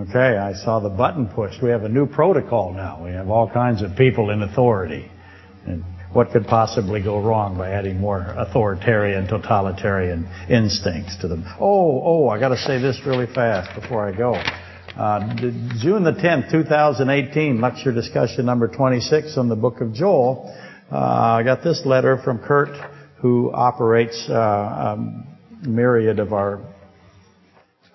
Okay, I saw the button pushed. We have a new protocol now. We have all kinds of people in authority. And what could possibly go wrong by adding more authoritarian, totalitarian instincts to them? Oh, oh, I got to say this really fast before I go. Uh, June the 10th, 2018, lecture discussion number 26 on the book of Joel. Uh, I got this letter from Kurt, who operates uh, a myriad of our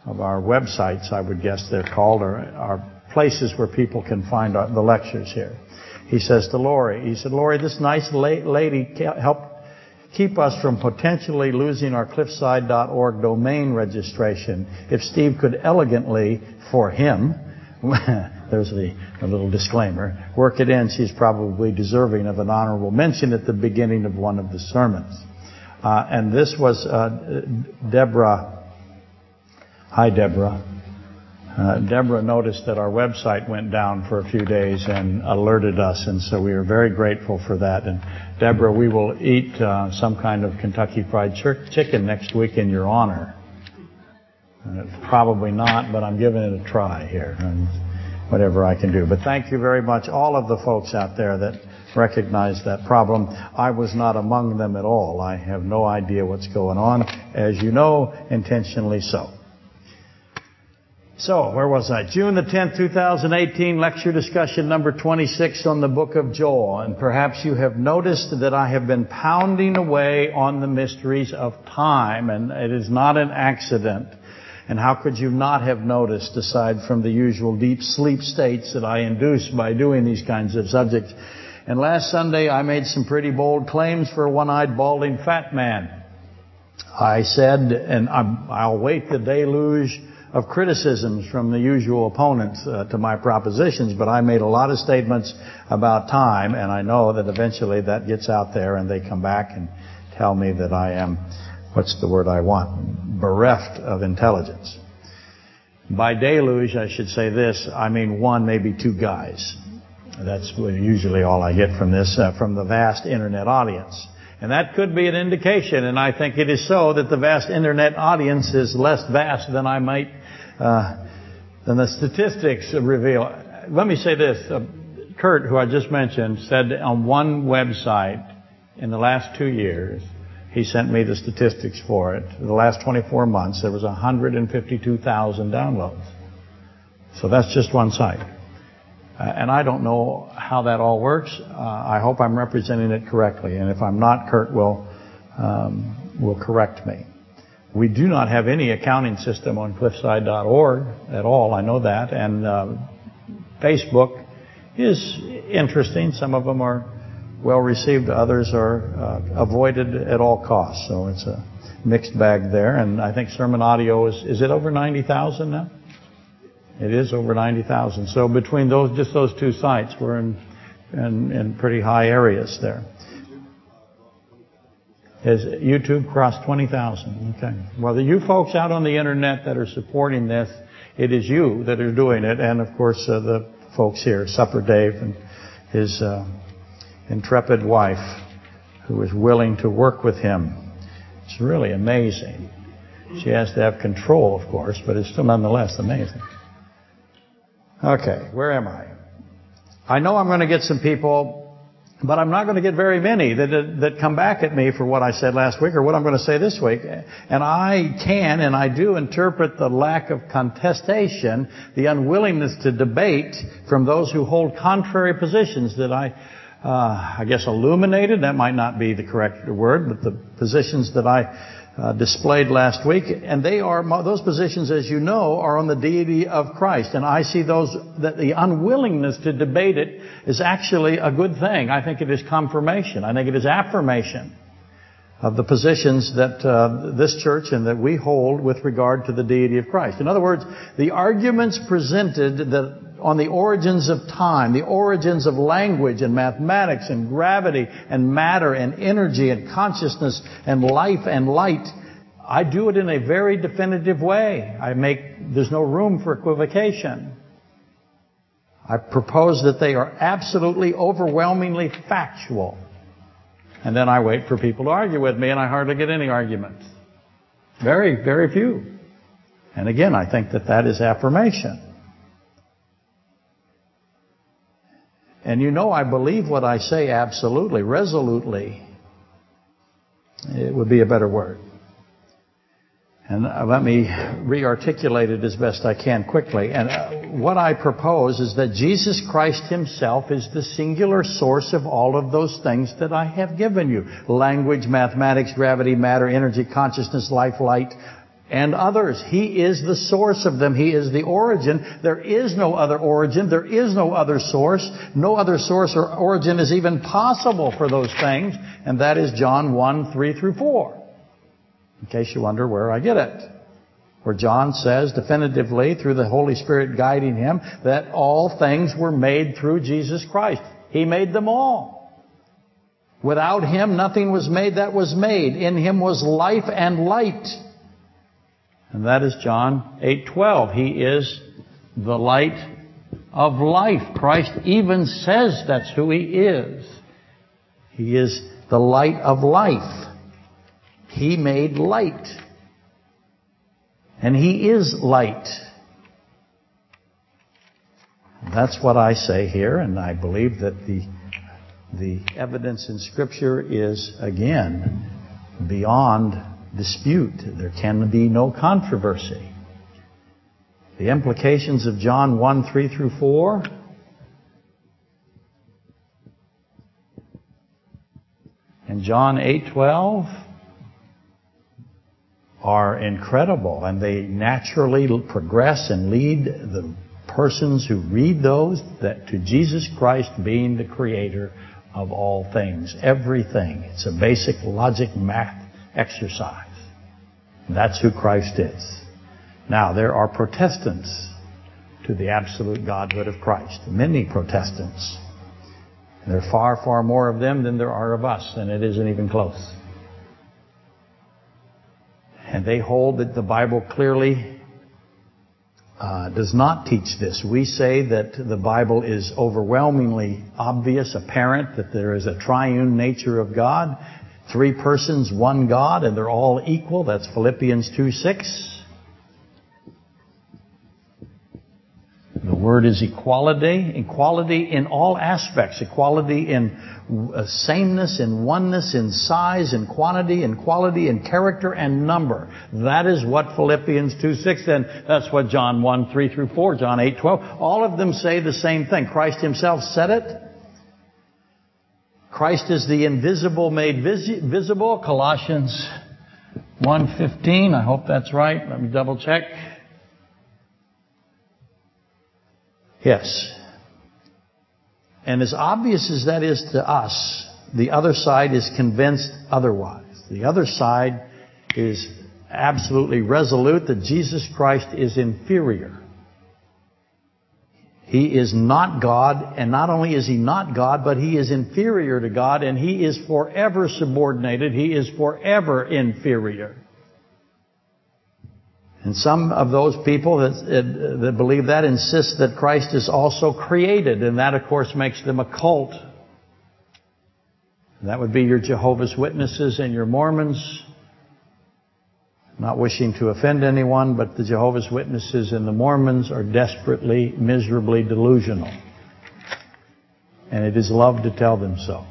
of our websites, I would guess they're called, or are places where people can find the lectures here. He says to Lori, he said, Lori, this nice lady helped keep us from potentially losing our cliffside.org domain registration. If Steve could elegantly, for him, there's the, a little disclaimer, work it in, she's probably deserving of an honorable mention at the beginning of one of the sermons. Uh, and this was uh, Deborah Hi, Deborah. Uh, Deborah noticed that our website went down for a few days and alerted us, and so we are very grateful for that. And Deborah, we will eat uh, some kind of Kentucky Fried Chicken next week in your honor. Uh, probably not, but I'm giving it a try here, and whatever I can do. But thank you very much, all of the folks out there that recognize that problem. I was not among them at all. I have no idea what's going on, as you know, intentionally so. So, where was I? June the 10th, 2018, lecture discussion number 26 on the book of Joel. And perhaps you have noticed that I have been pounding away on the mysteries of time, and it is not an accident. And how could you not have noticed, aside from the usual deep sleep states that I induce by doing these kinds of subjects? And last Sunday I made some pretty bold claims for a one-eyed balding fat man. I said, and I'll wait the deluge of criticisms from the usual opponents uh, to my propositions, but I made a lot of statements about time, and I know that eventually that gets out there and they come back and tell me that I am, what's the word I want, bereft of intelligence. By deluge, I should say this, I mean one, maybe two guys. That's usually all I get from this, uh, from the vast internet audience. And that could be an indication, and I think it is so, that the vast internet audience is less vast than I might uh, than the statistics reveal. Let me say this. Uh, Kurt, who I just mentioned, said on one website in the last two years, he sent me the statistics for it. For the last 24 months, there was 152,000 downloads. So that's just one site. Uh, and I don't know how that all works. Uh, I hope I'm representing it correctly. And if I'm not, Kurt will um, will correct me. We do not have any accounting system on cliffside.org at all. I know that. And uh, Facebook is interesting. Some of them are well received. Others are uh, avoided at all costs. So it's a mixed bag there. And I think Sermon Audio is, is it over 90,000 now? It is over 90,000. So between those, just those two sites, we're in, in, in pretty high areas there. Has YouTube crossed 20,000? Okay. Well, the you folks out on the internet that are supporting this, it is you that are doing it, and of course uh, the folks here, Supper Dave and his uh, intrepid wife, who is willing to work with him. It's really amazing. She has to have control, of course, but it's still nonetheless amazing. Okay, where am I? I know I'm going to get some people but I'm not going to get very many that, that come back at me for what I said last week or what I'm going to say this week. And I can and I do interpret the lack of contestation, the unwillingness to debate from those who hold contrary positions that I, uh, I guess illuminated, that might not be the correct word, but the positions that I displayed last week, and they are those positions, as you know, are on the deity of Christ. And I see those that the unwillingness to debate it is actually a good thing. I think it is confirmation. I think it is affirmation of the positions that uh, this church and that we hold with regard to the deity of Christ. In other words, the arguments presented that on the origins of time, the origins of language and mathematics and gravity and matter and energy and consciousness and life and light. I do it in a very definitive way. I make, there's no room for equivocation. I propose that they are absolutely overwhelmingly factual. And then I wait for people to argue with me and I hardly get any arguments. Very, very few. And again, I think that that is affirmation. And you know I believe what I say absolutely, resolutely. It would be a better word. And uh, let me re-articulate it as best I can quickly. And uh, what I propose is that Jesus Christ Himself is the singular source of all of those things that I have given you. Language, mathematics, gravity, matter, energy, consciousness, life, light, and others. He is the source of them. He is the origin. There is no other origin. There is no other source. No other source or origin is even possible for those things. And that is John 1, 3 through 4. In case you wonder where I get it. Where John says definitively through the Holy Spirit guiding him that all things were made through Jesus Christ. He made them all. Without Him nothing was made that was made. In Him was life and light. And that is John 8:12. He is the light of life. Christ even says that's who He is. He is the light of life. He made light. And He is light. That's what I say here, and I believe that the, the evidence in Scripture is, again, beyond dispute. There can be no controversy. The implications of John 1, 3 through 4 and John 8:12 are incredible and they naturally progress and lead the persons who read those that to Jesus Christ being the creator of all things, everything. It's a basic logic math exercise. That's who Christ is. Now, there are Protestants to the absolute Godhood of Christ. Many Protestants. There are far, far more of them than there are of us, and it isn't even close. And they hold that the Bible clearly uh, does not teach this. We say that the Bible is overwhelmingly obvious, apparent, that there is a triune nature of God, Three persons, one God, and they're all equal. That's Philippians 2 6. The word is equality. Equality in all aspects. Equality in uh, sameness, in oneness, in size, in quantity, in quality, in character, and number. That is what Philippians 2 6 and that's what John 1 3 through 4, John 8 12. All of them say the same thing. Christ himself said it. Christ is the invisible made visible. Colossians 1.15. I hope that's right. Let me double check. Yes. And as obvious as that is to us, the other side is convinced otherwise. The other side is absolutely resolute that Jesus Christ is inferior. He is not God, and not only is he not God, but he is inferior to God, and he is forever subordinated. He is forever inferior. And some of those people that, that believe that insist that Christ is also created, and that of course makes them a cult. That would be your Jehovah's Witnesses and your Mormons. Not wishing to offend anyone, but the Jehovah's Witnesses and the Mormons are desperately, miserably delusional. And it is love to tell them so.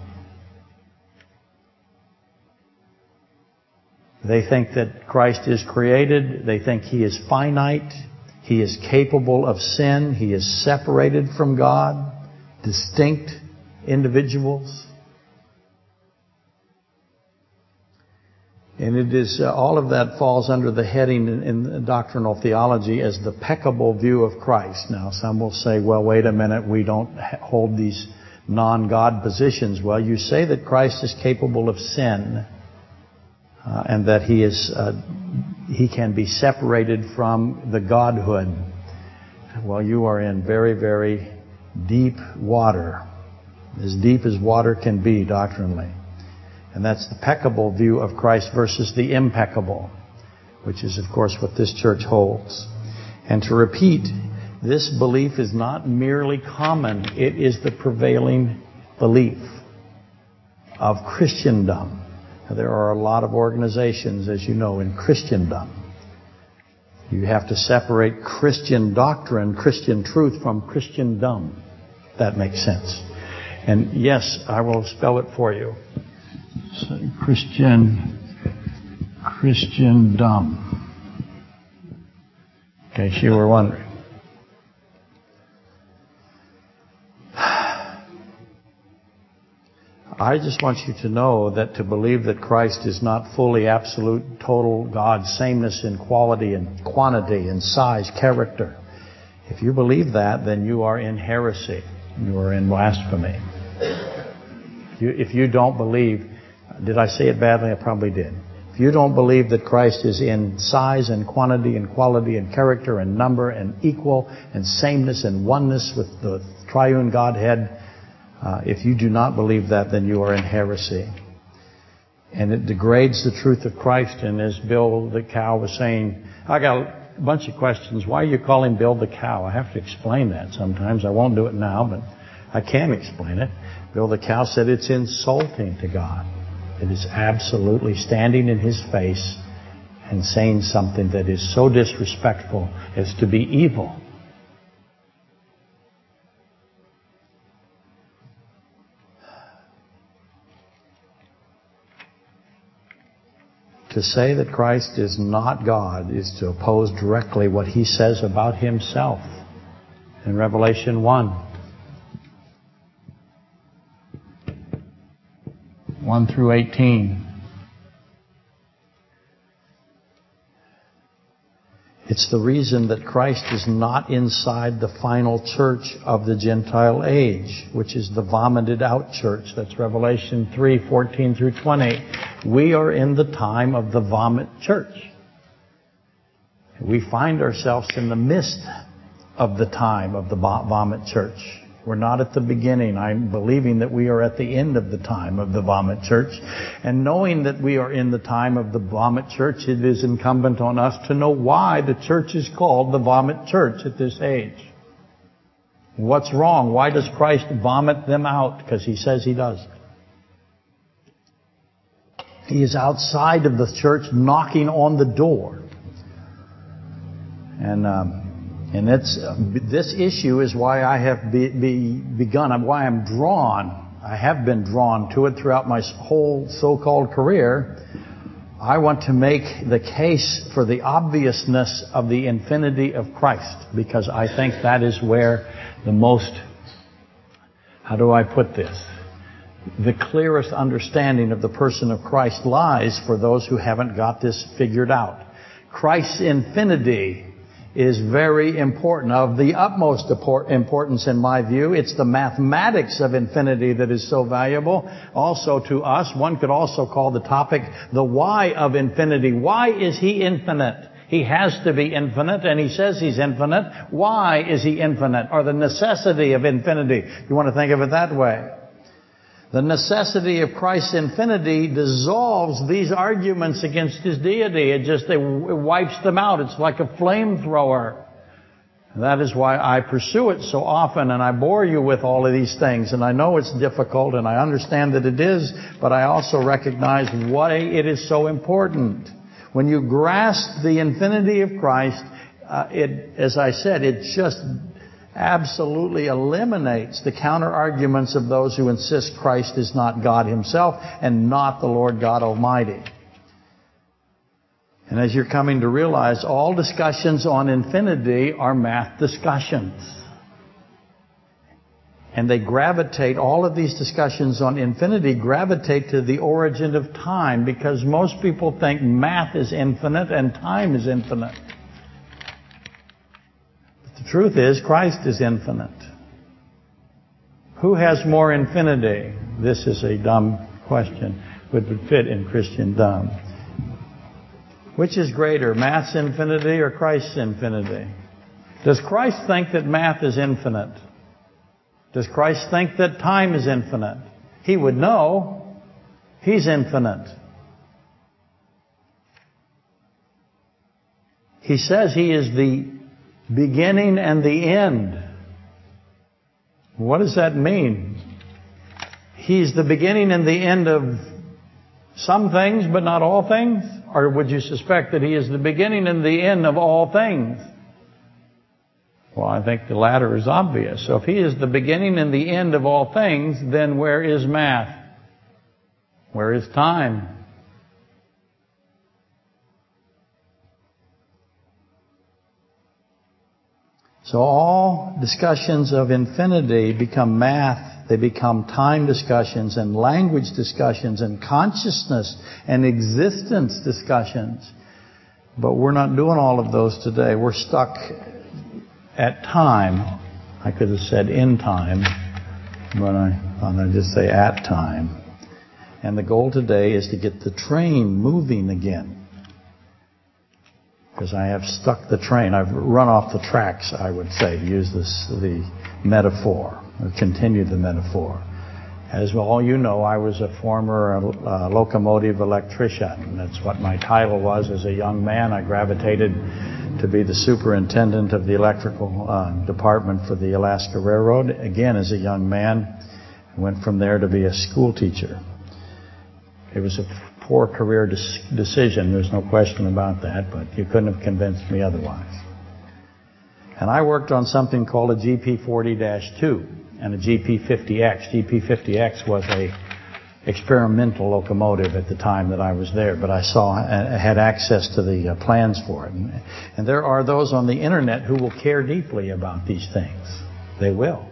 They think that Christ is created. They think He is finite. He is capable of sin. He is separated from God. Distinct individuals. And it is, uh, all of that falls under the heading in, in, doctrinal theology as the peccable view of Christ. Now, some will say, well, wait a minute, we don't hold these non-God positions. Well, you say that Christ is capable of sin, uh, and that he is, uh, he can be separated from the Godhood. Well, you are in very, very deep water. As deep as water can be doctrinally. And that's the peccable view of Christ versus the impeccable, which is, of course, what this church holds. And to repeat, this belief is not merely common, it is the prevailing belief of Christendom. Now, there are a lot of organizations, as you know, in Christendom. You have to separate Christian doctrine, Christian truth from Christendom. That makes sense. And yes, I will spell it for you. So Christian, Christian dumb. In case you were wondering. I just want you to know that to believe that Christ is not fully absolute, total God, sameness in quality and quantity and size, character. If you believe that, then you are in heresy. You are in blasphemy. You, if you don't believe, did I say it badly? I probably did. If you don't believe that Christ is in size and quantity and quality and character and number and equal and sameness and oneness with the triune Godhead, uh, if you do not believe that, then you are in heresy. And it degrades the truth of Christ. And as Bill the cow was saying, I got a bunch of questions. Why are you calling Bill the cow? I have to explain that sometimes. I won't do it now, but I can explain it. Bill the cow said it's insulting to God. It is absolutely standing in his face and saying something that is so disrespectful as to be evil. To say that Christ is not God is to oppose directly what he says about himself in Revelation 1. 1 through 18. It's the reason that Christ is not inside the final church of the Gentile age, which is the vomited out church. That's Revelation 3, 14 through 20. We are in the time of the vomit church. We find ourselves in the midst of the time of the vomit church. We're not at the beginning. I'm believing that we are at the end of the time of the vomit church. And knowing that we are in the time of the vomit church, it is incumbent on us to know why the church is called the vomit church at this age. What's wrong? Why does Christ vomit them out? Because he says he does. He is outside of the church knocking on the door. And um, and that's, this issue is why I have be, be, begun, why I'm drawn. I have been drawn to it throughout my whole so-called career. I want to make the case for the obviousness of the infinity of Christ because I think that is where the most, how do I put this? The clearest understanding of the person of Christ lies for those who haven't got this figured out. Christ's infinity is very important, of the utmost importance in my view. It's the mathematics of infinity that is so valuable. Also to us, one could also call the topic the why of infinity. Why is he infinite? He has to be infinite, and he says he's infinite. Why is he infinite? Or the necessity of infinity. You want to think of it that way. The necessity of Christ's infinity dissolves these arguments against his deity. It just it wipes them out. It's like a flamethrower. That is why I pursue it so often and I bore you with all of these things. And I know it's difficult and I understand that it is, but I also recognize why it is so important. When you grasp the infinity of Christ, uh, it, as I said, it just absolutely eliminates the counter arguments of those who insist Christ is not God himself and not the Lord God Almighty. And as you're coming to realize, all discussions on infinity are math discussions. And they gravitate, all of these discussions on infinity gravitate to the origin of time because most people think math is infinite and time is infinite. The truth is, Christ is infinite. Who has more infinity? This is a dumb question, but would fit in Christian dumb. Which is greater, math's infinity or Christ's infinity? Does Christ think that math is infinite? Does Christ think that time is infinite? He would know. He's infinite. He says he is the beginning and the end. What does that mean? He's the beginning and the end of some things, but not all things? Or would you suspect that He is the beginning and the end of all things? Well, I think the latter is obvious. So if he is the beginning and the end of all things, then where is math? Where is time? So all discussions of infinity become math, they become time discussions and language discussions and consciousness and existence discussions. But we're not doing all of those today. We're stuck at time. I could have said in time, but I thought I'd just say at time. And the goal today is to get the train moving again. Because I have stuck the train. I've run off the tracks, I would say, to use this, the metaphor, or continue the metaphor. As all you know, I was a former uh, locomotive electrician. That's what my title was as a young man. I gravitated to be the superintendent of the electrical uh, department for the Alaska Railroad. Again, as a young man, I went from there to be a school teacher. It was a poor career decision, there's no question about that, but you couldn't have convinced me otherwise. And I worked on something called a GP40-2 and a GP50X. GP50X was a experimental locomotive at the time that I was there, but I saw uh, had access to the uh, plans for it. And there are those on the internet who will care deeply about these things. They will.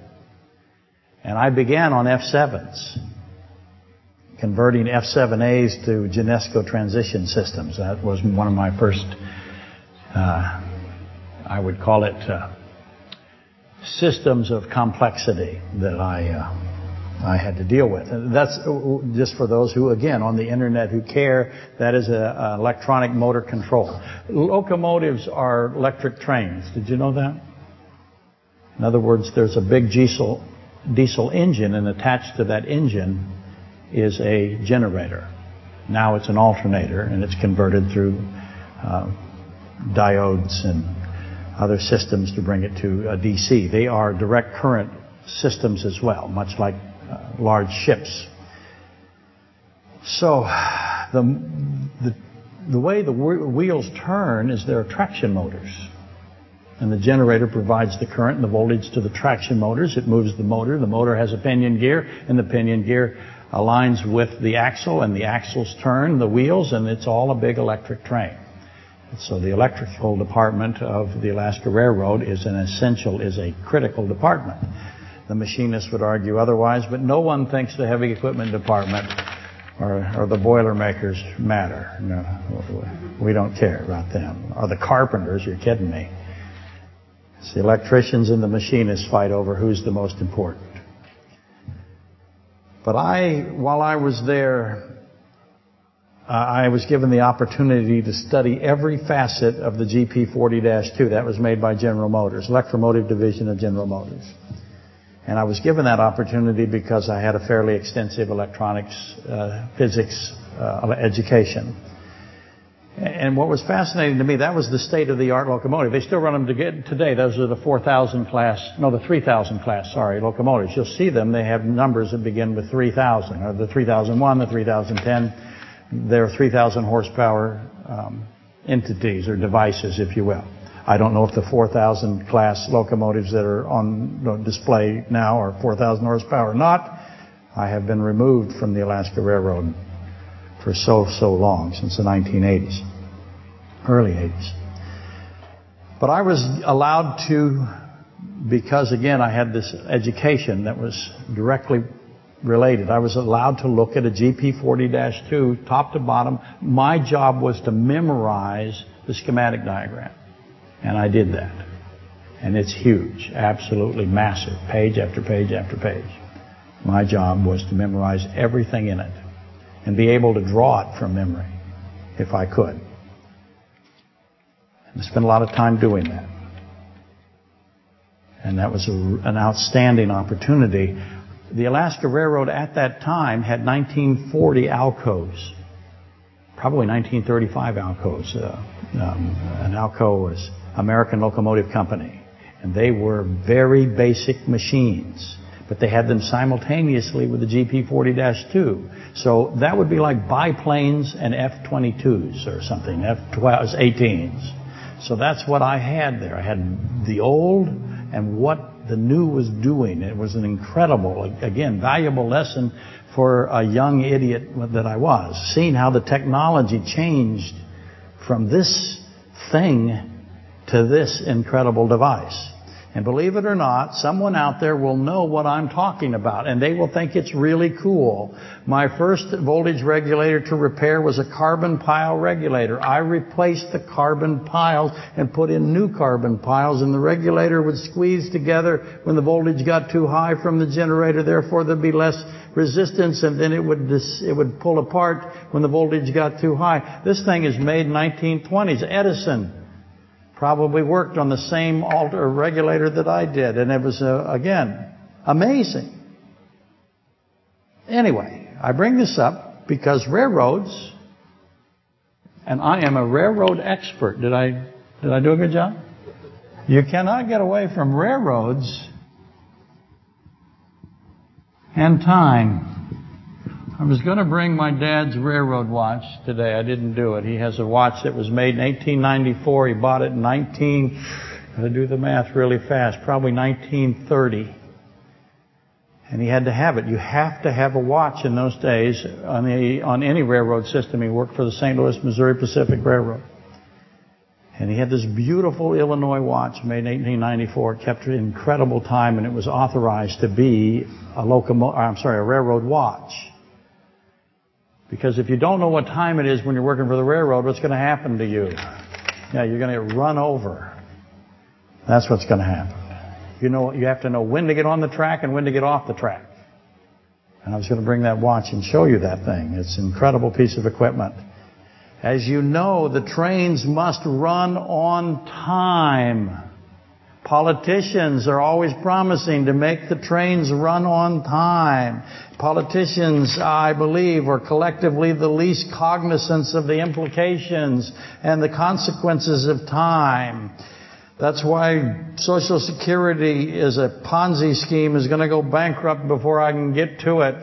And I began on F7s converting F7As to Genesco transition systems. That was one of my first, uh, I would call it, uh, systems of complexity that I uh, I had to deal with. And that's just for those who, again, on the internet who care. That is electronic motor control. Locomotives are electric trains. Did you know that? In other words, there's a big diesel engine, and attached to that engine is a generator. Now it's an alternator, and it's converted through uh, diodes and other systems to bring it to a DC. They are direct current systems as well, much like uh, large ships. So the, the, the way the wheels turn is there are traction motors. And the generator provides the current and the voltage to the traction motors. It moves the motor. The motor has a pinion gear, and the pinion gear aligns with the axle and the axles turn the wheels and it's all a big electric train. So the electrical department of the Alaska Railroad is an essential, is a critical department. The machinists would argue otherwise, but no one thinks the heavy equipment department or, or the boilermakers matter. No, we don't care about them. Or the carpenters, you're kidding me. It's the electricians and the machinists fight over who's the most important. But I, while I was there, uh, I was given the opportunity to study every facet of the GP40-2 that was made by General Motors, electromotive division of General Motors. And I was given that opportunity because I had a fairly extensive electronics, uh, physics uh, education. And what was fascinating to me, that was the state-of-the-art locomotive. They still run them today. Those are the 4,000 class, no, the 3,000 class, sorry, locomotives. You'll see them. They have numbers that begin with 3,000, or the 3001, the 3010. They're 3,000 horsepower um, entities or devices, if you will. I don't know if the 4,000 class locomotives that are on display now are 4,000 horsepower or not. I have been removed from the Alaska Railroad for so, so long, since the 1980s, early 80s. But I was allowed to, because again, I had this education that was directly related. I was allowed to look at a GP40-2 top to bottom. My job was to memorize the schematic diagram. And I did that. And it's huge, absolutely massive, page after page after page. My job was to memorize everything in it and be able to draw it from memory if I could. And I spent a lot of time doing that. And that was a, an outstanding opportunity. The Alaska Railroad at that time had 1940 Alcos, probably 1935 Alcos. Uh, um, an Alco was American Locomotive Company, and they were very basic machines but they had them simultaneously with the GP40-2. So that would be like biplanes and F-22s or something, F-18s. So that's what I had there. I had the old and what the new was doing. It was an incredible, again, valuable lesson for a young idiot that I was, seeing how the technology changed from this thing to this incredible device. And believe it or not, someone out there will know what I'm talking about, and they will think it's really cool. My first voltage regulator to repair was a carbon pile regulator. I replaced the carbon piles and put in new carbon piles, and the regulator would squeeze together when the voltage got too high from the generator. Therefore, there'd be less resistance, and then it would it would pull apart when the voltage got too high. This thing is made in 1920s. Edison probably worked on the same alter regulator that I did, and it was uh, again amazing. Anyway, I bring this up because railroads, and I am a railroad expert. Did I did I do a good job? You cannot get away from railroads and time. I was going to bring my dad's railroad watch today. I didn't do it. He has a watch that was made in 1894. He bought it in 19, Got to do the math really fast, probably 1930. And he had to have it. You have to have a watch in those days on, the, on any railroad system. He worked for the St. Louis, Missouri Pacific Railroad. And he had this beautiful Illinois watch made in 1894. It kept incredible time and it was authorized to be a locomotive, I'm sorry, a railroad watch. Because if you don't know what time it is when you're working for the railroad, what's going to happen to you? Yeah, you're going to get run over. That's what's going to happen. You know, you have to know when to get on the track and when to get off the track. And I was going to bring that watch and show you that thing. It's an incredible piece of equipment. As you know, the trains must run on time. Politicians are always promising to make the trains run on time. Politicians, I believe, are collectively the least cognizant of the implications and the consequences of time. That's why Social Security is a Ponzi scheme, is going to go bankrupt before I can get to it.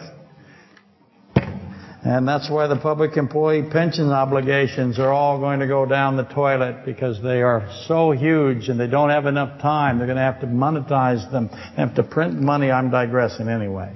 And that's why the public employee pension obligations are all going to go down the toilet because they are so huge and they don't have enough time. They're going to have to monetize them, have to print money. I'm digressing anyway.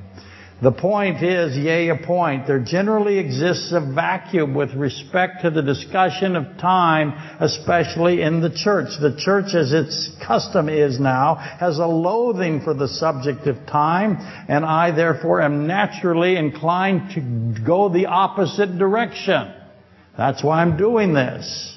The point is, yea, a point. There generally exists a vacuum with respect to the discussion of time, especially in the church. The church, as its custom is now, has a loathing for the subject of time, and I therefore am naturally inclined to go the opposite direction. That's why I'm doing this.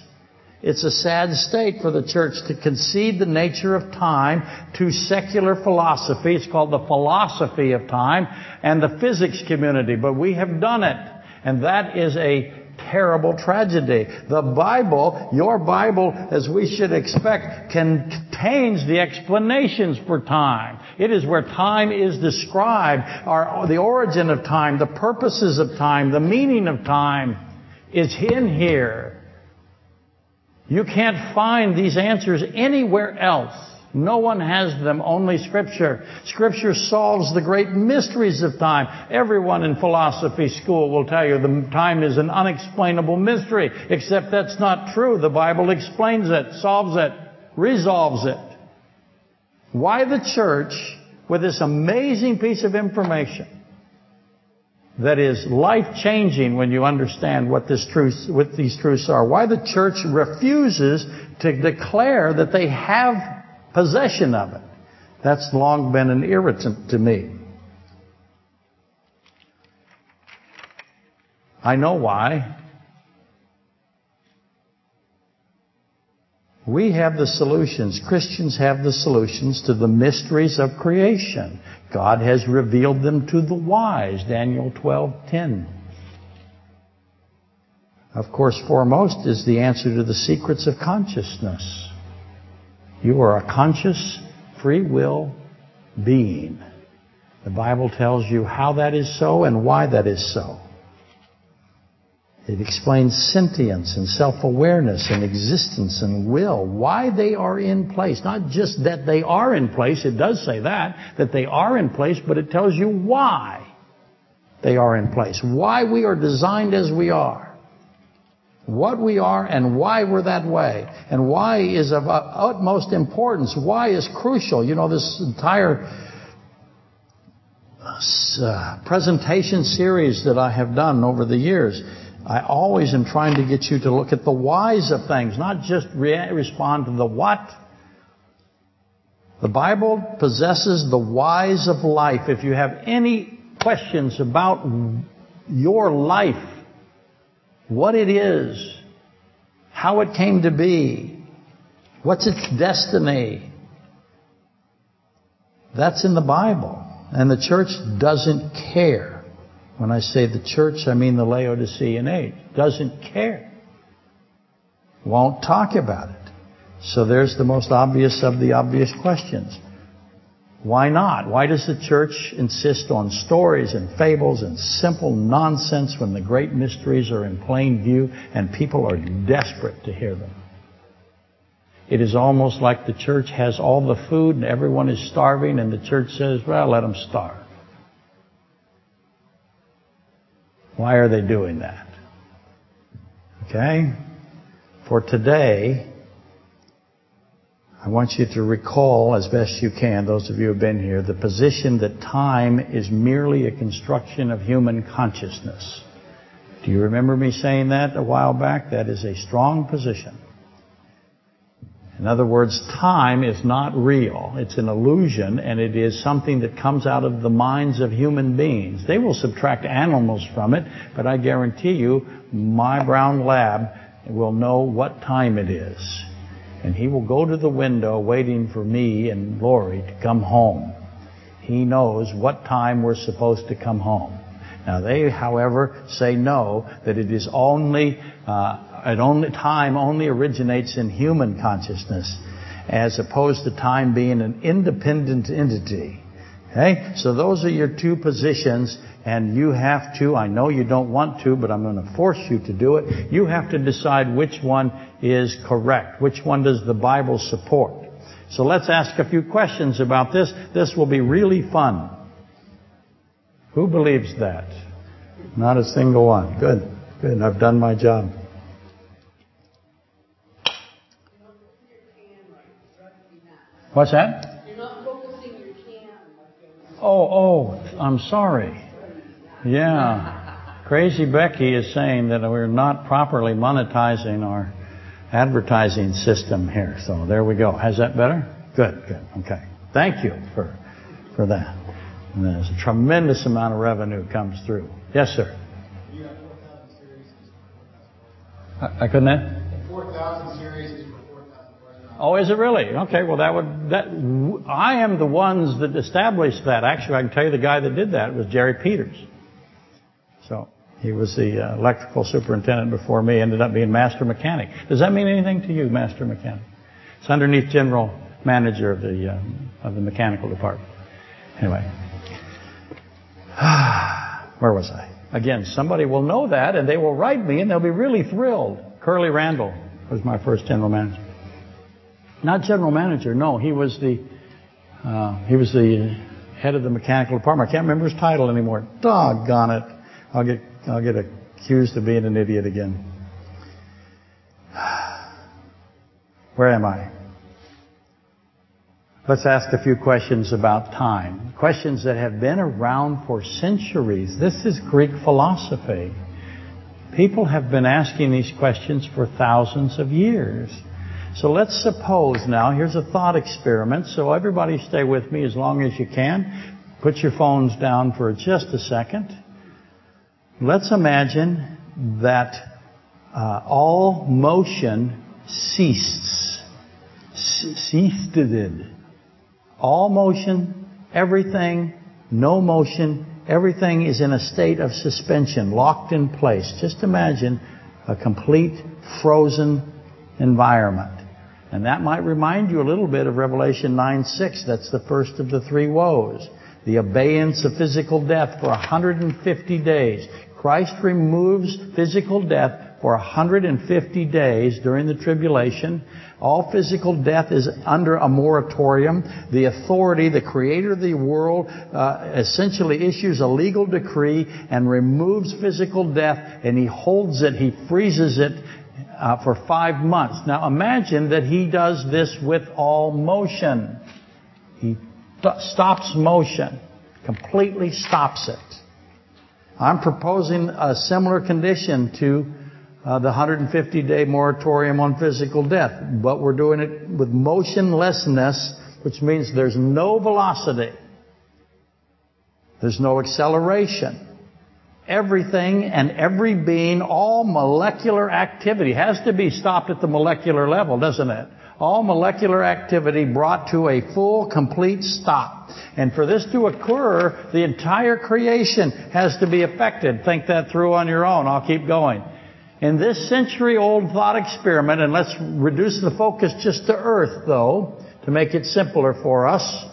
It's a sad state for the church to concede the nature of time to secular philosophy. It's called the philosophy of time and the physics community, but we have done it. And that is a terrible tragedy. The Bible, your Bible, as we should expect, contains the explanations for time. It is where time is described, our, the origin of time, the purposes of time, the meaning of time is in here. You can't find these answers anywhere else. No one has them, only Scripture. Scripture solves the great mysteries of time. Everyone in philosophy school will tell you the time is an unexplainable mystery, except that's not true. The Bible explains it, solves it, resolves it. Why the church, with this amazing piece of information, that is life changing when you understand what truth, what these truths are. Why the church refuses to declare that they have possession of it. That's long been an irritant to me. I know why. We have the solutions. Christians have the solutions to the mysteries of creation. God has revealed them to the wise, Daniel 12:10. Of course, foremost is the answer to the secrets of consciousness. You are a conscious, free will being. The Bible tells you how that is so and why that is so. It explains sentience and self-awareness and existence and will, why they are in place. Not just that they are in place, it does say that, that they are in place, but it tells you why they are in place. Why we are designed as we are. What we are and why we're that way. And why is of utmost importance. Why is crucial. You know, this entire uh, presentation series that I have done over the years, I always am trying to get you to look at the whys of things, not just re- respond to the what. The Bible possesses the whys of life. If you have any questions about your life, what it is, how it came to be, what's its destiny, that's in the Bible. And the church doesn't care. When I say the church, I mean the Laodicean age. Doesn't care. Won't talk about it. So there's the most obvious of the obvious questions. Why not? Why does the church insist on stories and fables and simple nonsense when the great mysteries are in plain view and people are desperate to hear them? It is almost like the church has all the food and everyone is starving and the church says, well, let them starve. Why are they doing that? Okay? For today, I want you to recall as best you can, those of you who have been here, the position that time is merely a construction of human consciousness. Do you remember me saying that a while back? That is a strong position. In other words, time is not real. It's an illusion and it is something that comes out of the minds of human beings. They will subtract animals from it, but I guarantee you, my brown lab will know what time it is and he will go to the window waiting for me and Lori to come home. He knows what time we're supposed to come home. Now they, however, say no, that it is only, uh, at only time only originates in human consciousness, as opposed to time being an independent entity. Okay? So those are your two positions, and you have to, I know you don't want to, but I'm going to force you to do it. You have to decide which one is correct. Which one does the Bible support? So let's ask a few questions about this. This will be really fun. Who believes that? Not a single one. Good. Good. I've done my job. What's that? You're not focusing your can. Oh, oh, I'm sorry. Yeah. Crazy Becky is saying that we're not properly monetizing our advertising system here. So there we go. Has that better? Good, good. Okay. Thank you for for that. And there's a tremendous amount of revenue comes through. Yes, sir. I, I couldn't that? 4,000 series Oh, is it really? Okay, well that would, that, I am the ones that established that. Actually, I can tell you the guy that did that was Jerry Peters. So, he was the uh, electrical superintendent before me, ended up being master mechanic. Does that mean anything to you, master mechanic? It's underneath general manager of the, uh, of the mechanical department. Anyway. Where was I? Again, somebody will know that and they will write me and they'll be really thrilled. Curly Randall was my first general manager. Not general manager, no. He was the uh, he was the head of the mechanical department. I can't remember his title anymore. Doggone it! I'll get I'll get accused of being an idiot again. Where am I? Let's ask a few questions about time. Questions that have been around for centuries. This is Greek philosophy. People have been asking these questions for thousands of years. So let's suppose now, here's a thought experiment, so everybody stay with me as long as you can. Put your phones down for just a second. Let's imagine that uh, all motion ceased. Ceased. All motion, everything, no motion, everything is in a state of suspension, locked in place. Just imagine a complete frozen environment. And that might remind you a little bit of Revelation 9:6. That's the first of the three woes. The abeyance of physical death for 150 days. Christ removes physical death for 150 days during the tribulation. All physical death is under a moratorium. The authority, the creator of the world, uh, essentially issues a legal decree and removes physical death and he holds it, he freezes it uh, for five months. Now imagine that he does this with all motion. He th- stops motion, completely stops it. I'm proposing a similar condition to uh, the 150 day moratorium on physical death, but we're doing it with motionlessness, which means there's no velocity. There's no acceleration. Everything and every being, all molecular activity has to be stopped at the molecular level, doesn't it? All molecular activity brought to a full, complete stop. And for this to occur, the entire creation has to be affected. Think that through on your own. I'll keep going. In this century old thought experiment, and let's reduce the focus just to Earth though, to make it simpler for us,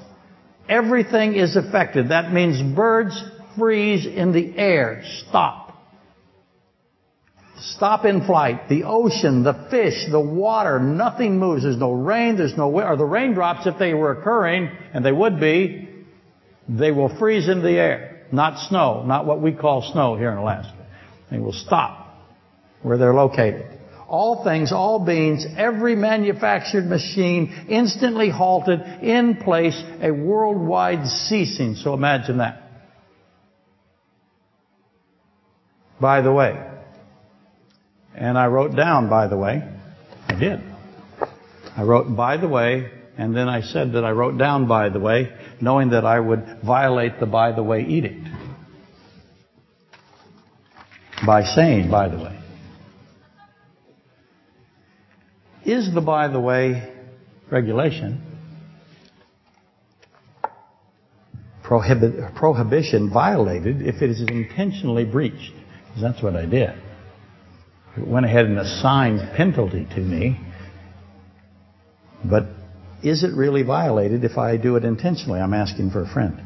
everything is affected. That means birds freeze in the air. Stop. Stop in flight. The ocean, the fish, the water, nothing moves. There's no rain, there's no wind, or the raindrops, if they were occurring, and they would be, they will freeze in the air. Not snow, not what we call snow here in Alaska. They will stop where they're located. All things, all beings, every manufactured machine instantly halted in place, a worldwide ceasing. So imagine that. By the way, and I wrote down, by the way, I did. I wrote, by the way, and then I said that I wrote down, by the way, knowing that I would violate the by the way edict. By saying, by the way. is the, by the way, regulation prohibit, prohibition violated if it is intentionally breached? That's what I did. It went ahead and assigned penalty to me. But is it really violated if I do it intentionally? I'm asking for a friend.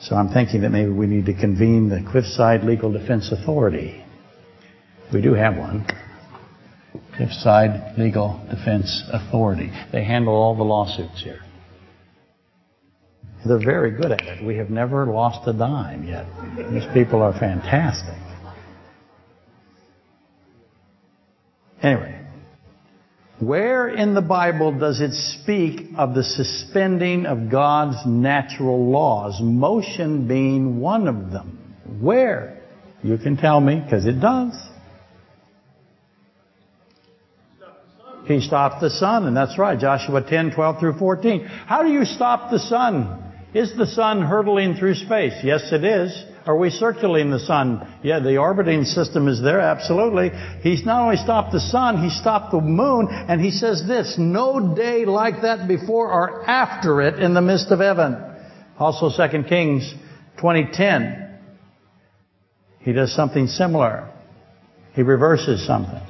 So I'm thinking that maybe we need to convene the Cliffside Legal Defense Authority. We do have one. Cliffside Legal Defense Authority. They handle all the lawsuits here. They're very good at it. We have never lost a dime yet. These people are fantastic. Anyway, where in the Bible does it speak of the suspending of God's natural laws? Motion being one of them. Where? You can tell me, because it does. He stopped the sun, and that's right, Joshua 10, 12 through 14. How do you stop the sun? Is the sun hurtling through space? Yes, it is. Are we circulating the sun? Yeah, the orbiting system is there, absolutely. He's not only stopped the sun, he stopped the moon, and he says this, no day like that before or after it in the midst of heaven. Also 2 Kings 2010. He does something similar. He reverses something.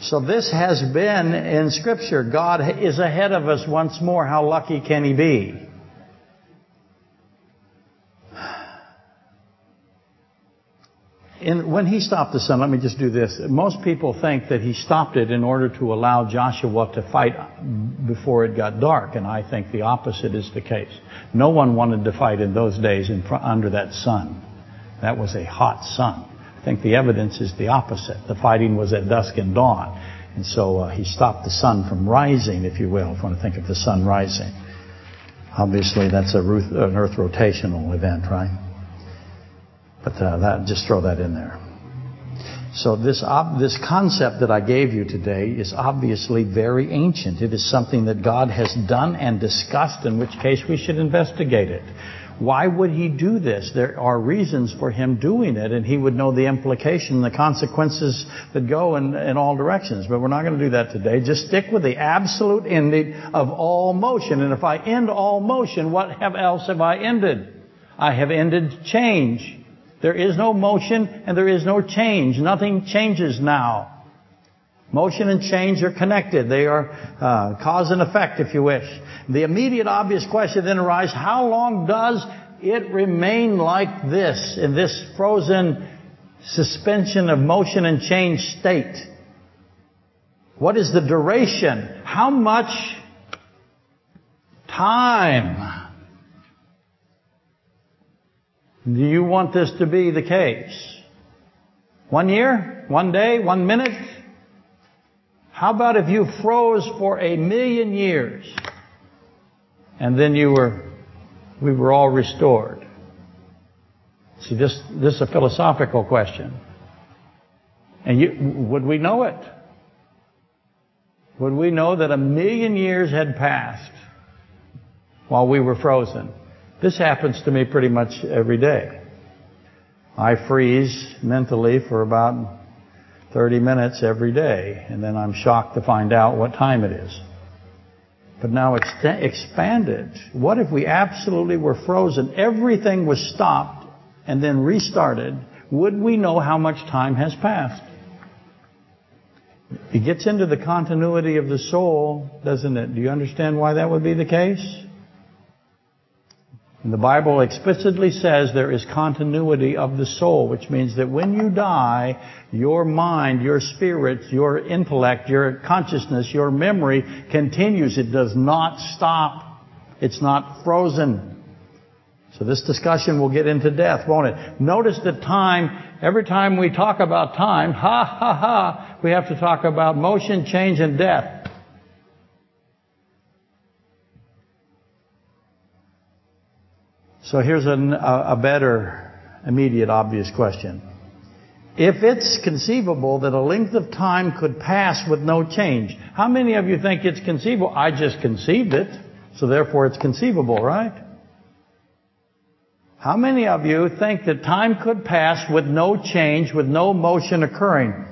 So this has been in Scripture. God is ahead of us once more. How lucky can He be? In, when he stopped the sun, let me just do this. Most people think that he stopped it in order to allow Joshua to fight before it got dark, and I think the opposite is the case. No one wanted to fight in those days in under that sun. That was a hot sun think the evidence is the opposite. The fighting was at dusk and dawn. And so uh, he stopped the sun from rising, if you will, if you want to think of the sun rising. Obviously, that's a Ruth, an Earth rotational event, right? But uh, that, just throw that in there. So this ob- this concept that I gave you today is obviously very ancient. It is something that God has done and discussed, in which case we should investigate it. Why would he do this? There are reasons for him doing it, and he would know the implication, the consequences that go in, in all directions. But we're not going to do that today. Just stick with the absolute ending of all motion. And if I end all motion, what have else have I ended? I have ended change. There is no motion and there is no change. Nothing changes now. Motion and change are connected. They are uh, cause and effect, if you wish. The immediate obvious question then arises, how long does it remain like this, in this frozen suspension of motion and change state? What is the duration? How much time do you want this to be the case? One year? One day? One minute? How about if you froze for a million years and then you were, we were all restored? See, this, this is a philosophical question. And you, would we know it? Would we know that a million years had passed while we were frozen? This happens to me pretty much every day. I freeze mentally for about 30 minutes every day, and then I'm shocked to find out what time it is. But now it's expanded. What if we absolutely were frozen? Everything was stopped and then restarted. Would we know how much time has passed? It gets into the continuity of the soul, doesn't it? Do you understand why that would be the case? And the Bible explicitly says there is continuity of the soul, which means that when you die, your mind, your spirit, your intellect, your consciousness, your memory continues. It does not stop. It's not frozen. So this discussion will get into death, won't it? Notice that time, every time we talk about time, ha ha ha, we have to talk about motion, change, and death. So here's an, a, a better, immediate, obvious question. If it's conceivable that a length of time could pass with no change, how many of you think it's conceivable? I just conceived it, so therefore it's conceivable, right? How many of you think that time could pass with no change, with no motion occurring?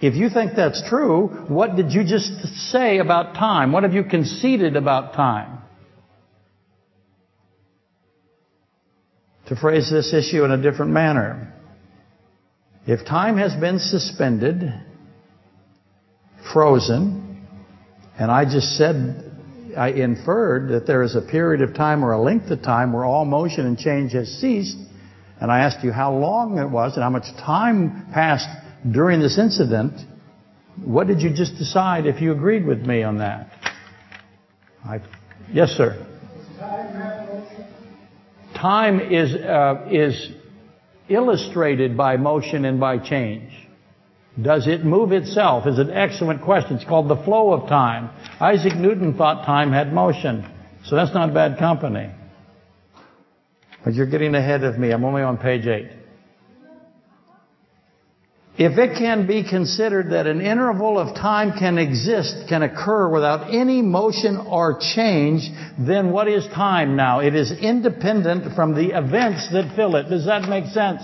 If you think that's true, what did you just say about time? What have you conceded about time? To phrase this issue in a different manner, if time has been suspended, frozen, and I just said, I inferred that there is a period of time or a length of time where all motion and change has ceased, and I asked you how long it was and how much time passed during this incident, what did you just decide if you agreed with me on that? I, yes, sir. Time is uh, is illustrated by motion and by change. Does it move itself? Is an excellent question. It's called the flow of time. Isaac Newton thought time had motion, so that's not bad company. But you're getting ahead of me. I'm only on page eight. If it can be considered that an interval of time can exist, can occur without any motion or change, then what is time now? It is independent from the events that fill it. Does that make sense?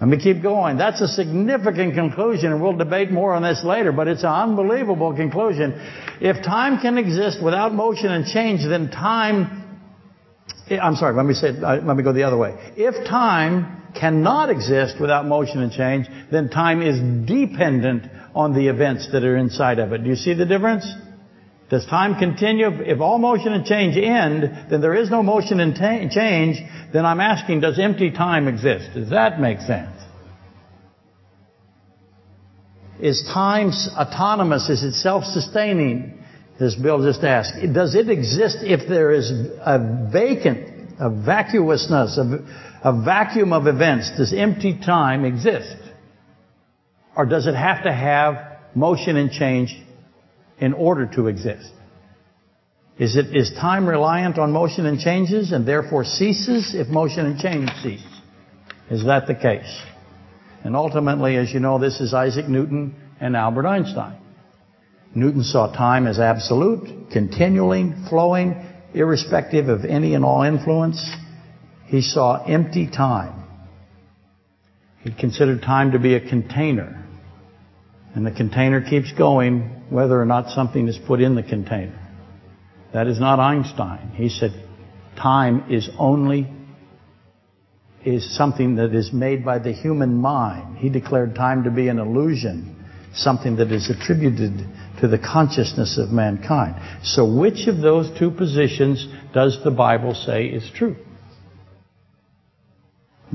Let me keep going. That's a significant conclusion, and we'll debate more on this later, but it's an unbelievable conclusion. If time can exist without motion and change, then time Eh, I'm sorry, let me say, uh, let me go the other way. If time cannot exist without motion and change, then time is dependent on the events that are inside of it. Do you see the difference? Does time continue? If all motion and change end, then there is no motion and change, then I'm asking, does empty time exist? Does that make sense? Is time autonomous? Is it self-sustaining? As Bill just asked. Does it exist if there is a vacant, a vacuousness, a, a vacuum of events, does empty time exist? Or does it have to have motion and change in order to exist? Is it, is time reliant on motion and changes and therefore ceases if motion and change cease? Is that the case? And ultimately, as you know, this is Isaac Newton and Albert Einstein. Newton saw time as absolute, continuing, flowing, irrespective of any and all influence. He saw empty time. He considered time to be a container. And the container keeps going whether or not something is put in the container. That is not Einstein. He said time is only is something that is made by the human mind. He declared time to be an illusion, something that is attributed to the consciousness of mankind. So which of those two positions does the Bible say is true?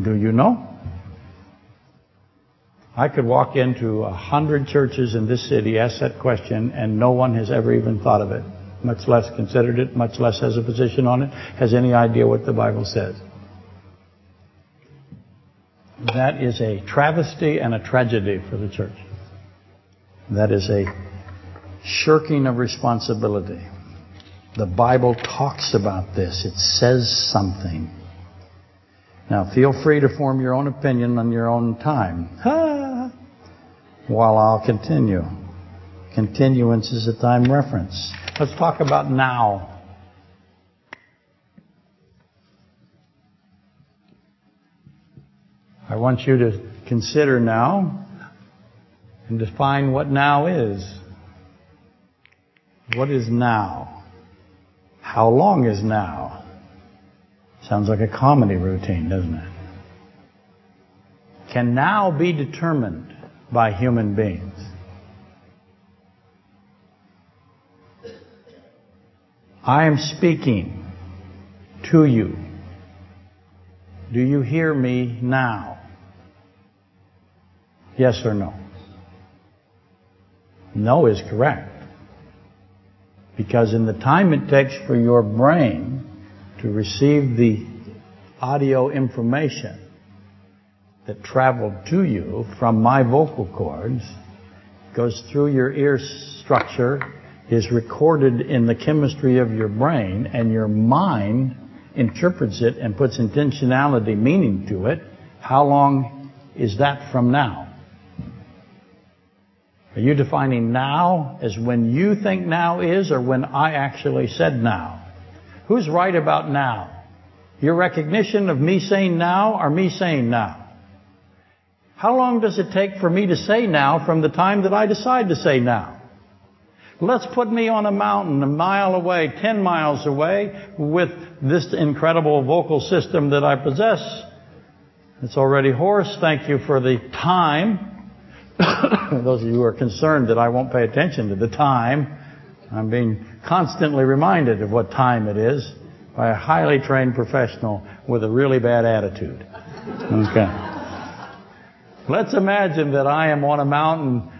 Do you know? I could walk into a hundred churches in this city, ask that question, and no one has ever even thought of it, much less considered it, much less has a position on it, has any idea what the Bible says. That is a travesty and a tragedy for the church. That is a shirking of responsibility. The Bible talks about this. It says something. Now, feel free to form your own opinion on your own time. While I'll continue. Continuance is a time reference. Let's talk about now. I want you to consider now and define what now is. What is now? How long is now? Sounds like a comedy routine, doesn't it? Can now be determined by human beings. I am speaking to you. Do you hear me now? Yes or no? No is correct. Because in the time it takes for your brain to receive the audio information that traveled to you from my vocal cords, goes through your ear structure, is recorded in the chemistry of your brain, and your mind interprets it and puts intentionality meaning to it, how long is that from now? Are you defining now as when you think now is or when I actually said now? Who's right about now? Your recognition of me saying now or me saying now? How long does it take for me to say now from the time that I decide to say now? Let's put me on a mountain a mile away, ten miles away, with this incredible vocal system that I possess. It's already hoarse. Thank you for the time. Those of you who are concerned that I won't pay attention to the time, I'm being constantly reminded of what time it is by a highly trained professional with a really bad attitude. Okay. Let's imagine that I am on a mountain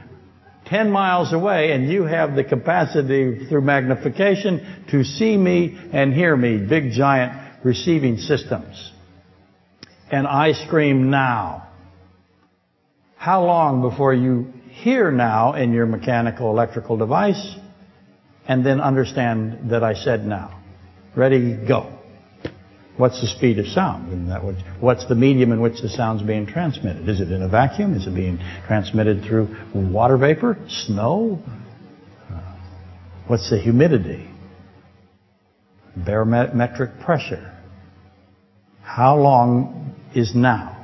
10 miles away and you have the capacity through magnification to see me and hear me, big giant receiving systems. And I scream now. How long before you hear now in your mechanical electrical device and then understand that I said now? Ready, go. What's the speed of sound? What's the medium in which the sound's being transmitted? Is it in a vacuum? Is it being transmitted through water vapor? Snow? Uh, what's the humidity? Barometric pressure? How long is now?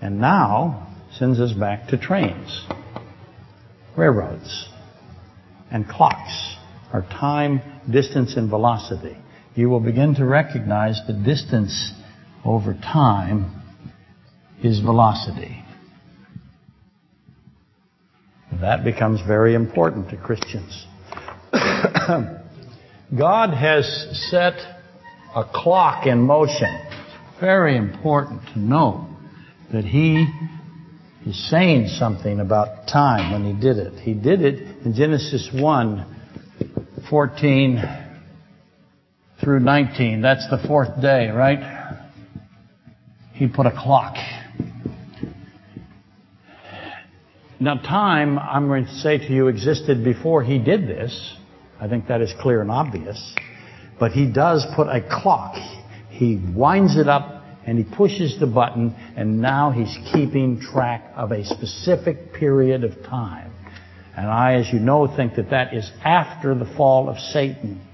And now sends us back to trains, railroads, and clocks, our time, distance, and velocity. You will begin to recognize the distance over time is velocity. That becomes very important to Christians. God has set a clock in motion. Very important to know that he is saying something about time when he did it. He did it in Genesis 1, 14 through 19. That's the fourth day, right? He put a clock. Now time, I'm going to say to you, existed before he did this. I think that is clear and obvious. But he does put a clock. He winds it up and he pushes the button and now he's keeping track of a specific period of time. And I, as you know, think that that is after the fall of Satan.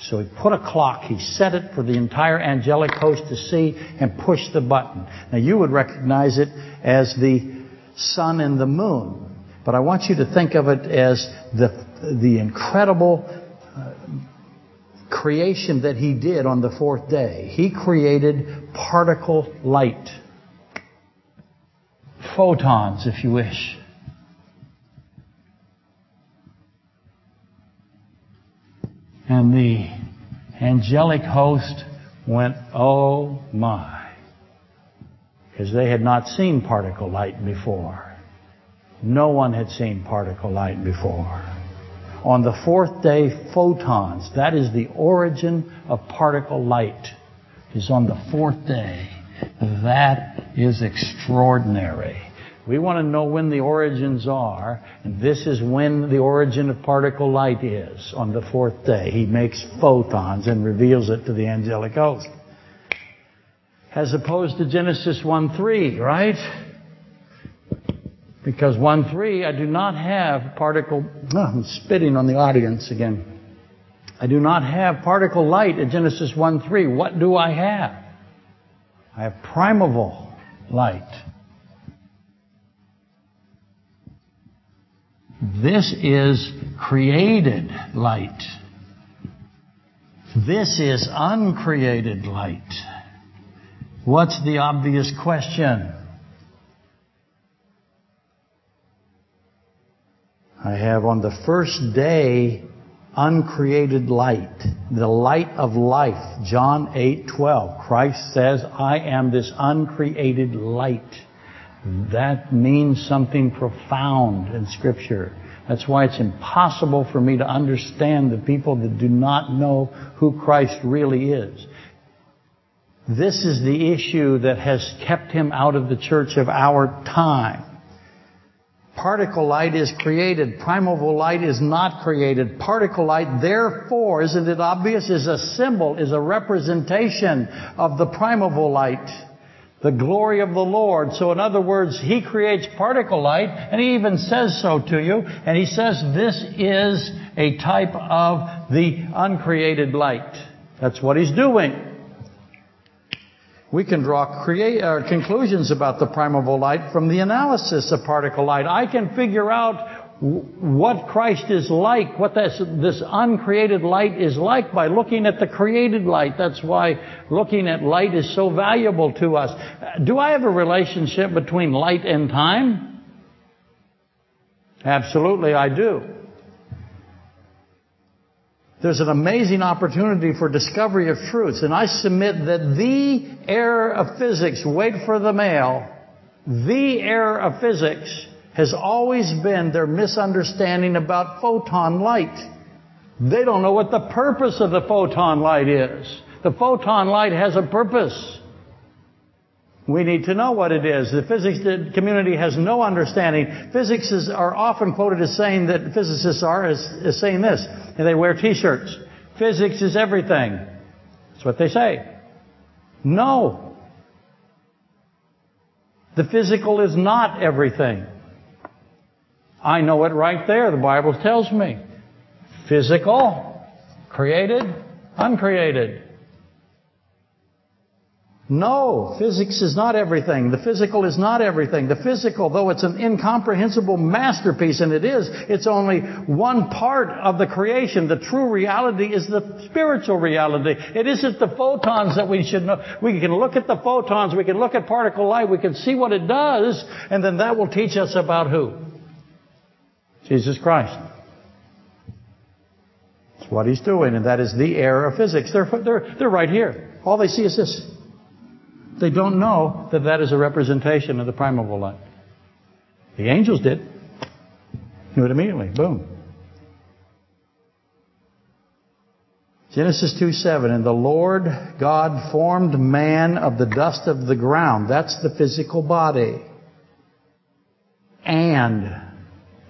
So he put a clock, he set it for the entire angelic host to see and pushed the button. Now you would recognize it as the sun and the moon. But I want you to think of it as the, the incredible creation that he did on the fourth day. He created particle light. Photons, if you wish. And the angelic host went, Oh my. Because they had not seen particle light before. No one had seen particle light before. On the fourth day, photons, that is the origin of particle light, is on the fourth day. That is extraordinary. We want to know when the origins are, and this is when the origin of particle light is, on the fourth day. He makes photons and reveals it to the angelic host. As opposed to Genesis 1-3, right? Because 1-3, I do not have particle, oh, I'm spitting on the audience again. I do not have particle light at Genesis 1-3. What do I have? I have primeval light. This is created light. This is uncreated light. What's the obvious question? I have on the first day uncreated light, the light of life. John 8:12. Christ says, "I am this uncreated light." That means something profound in scripture. That's why it's impossible for me to understand the people that do not know who Christ really is. This is the issue that has kept him out of the church of our time. Particle light is created. Primeval light is not created. Particle light, therefore, isn't it obvious, is a symbol, is a representation of the primeval light. The glory of the Lord. So in other words, He creates particle light, and He even says so to you, and He says this is a type of the uncreated light. That's what He's doing we can draw create, uh, conclusions about the primeval light from the analysis of particle light. I can figure out what Christ is like, what this, this uncreated light is like by looking at the created light. That's why looking at light is so valuable to us. Do I have a relationship between light and time? Absolutely, I do. There's an amazing opportunity for discovery of truths. And I submit that the error of physics, wait for the male, the error of physics has always been their misunderstanding about photon light. They don't know what the purpose of the photon light is. The photon light has a purpose. We need to know what it is. The physics community has no understanding. Physicists are often quoted as saying that physicists are as, as saying this, and they wear T-shirts. Physics is everything. That's what they say. No. The physical is not everything. I know it right there. The Bible tells me. Physical, created, uncreated. No, physics is not everything. The physical is not everything. The physical, though it's an incomprehensible masterpiece, and it is, it's only one part of the creation. The true reality is the spiritual reality. It isn't the photons that we should know. We can look at the photons, we can look at particle light, we can see what it does, and then that will teach us about who? Jesus Christ. That's what he's doing, and that is the error of physics. They're, they're, they're right here. All they see is this. They don't know that that is a representation of the primeval light. The angels did. Knew it immediately. Boom. Genesis 2 7, and the Lord God formed man of the dust of the ground. That's the physical body. And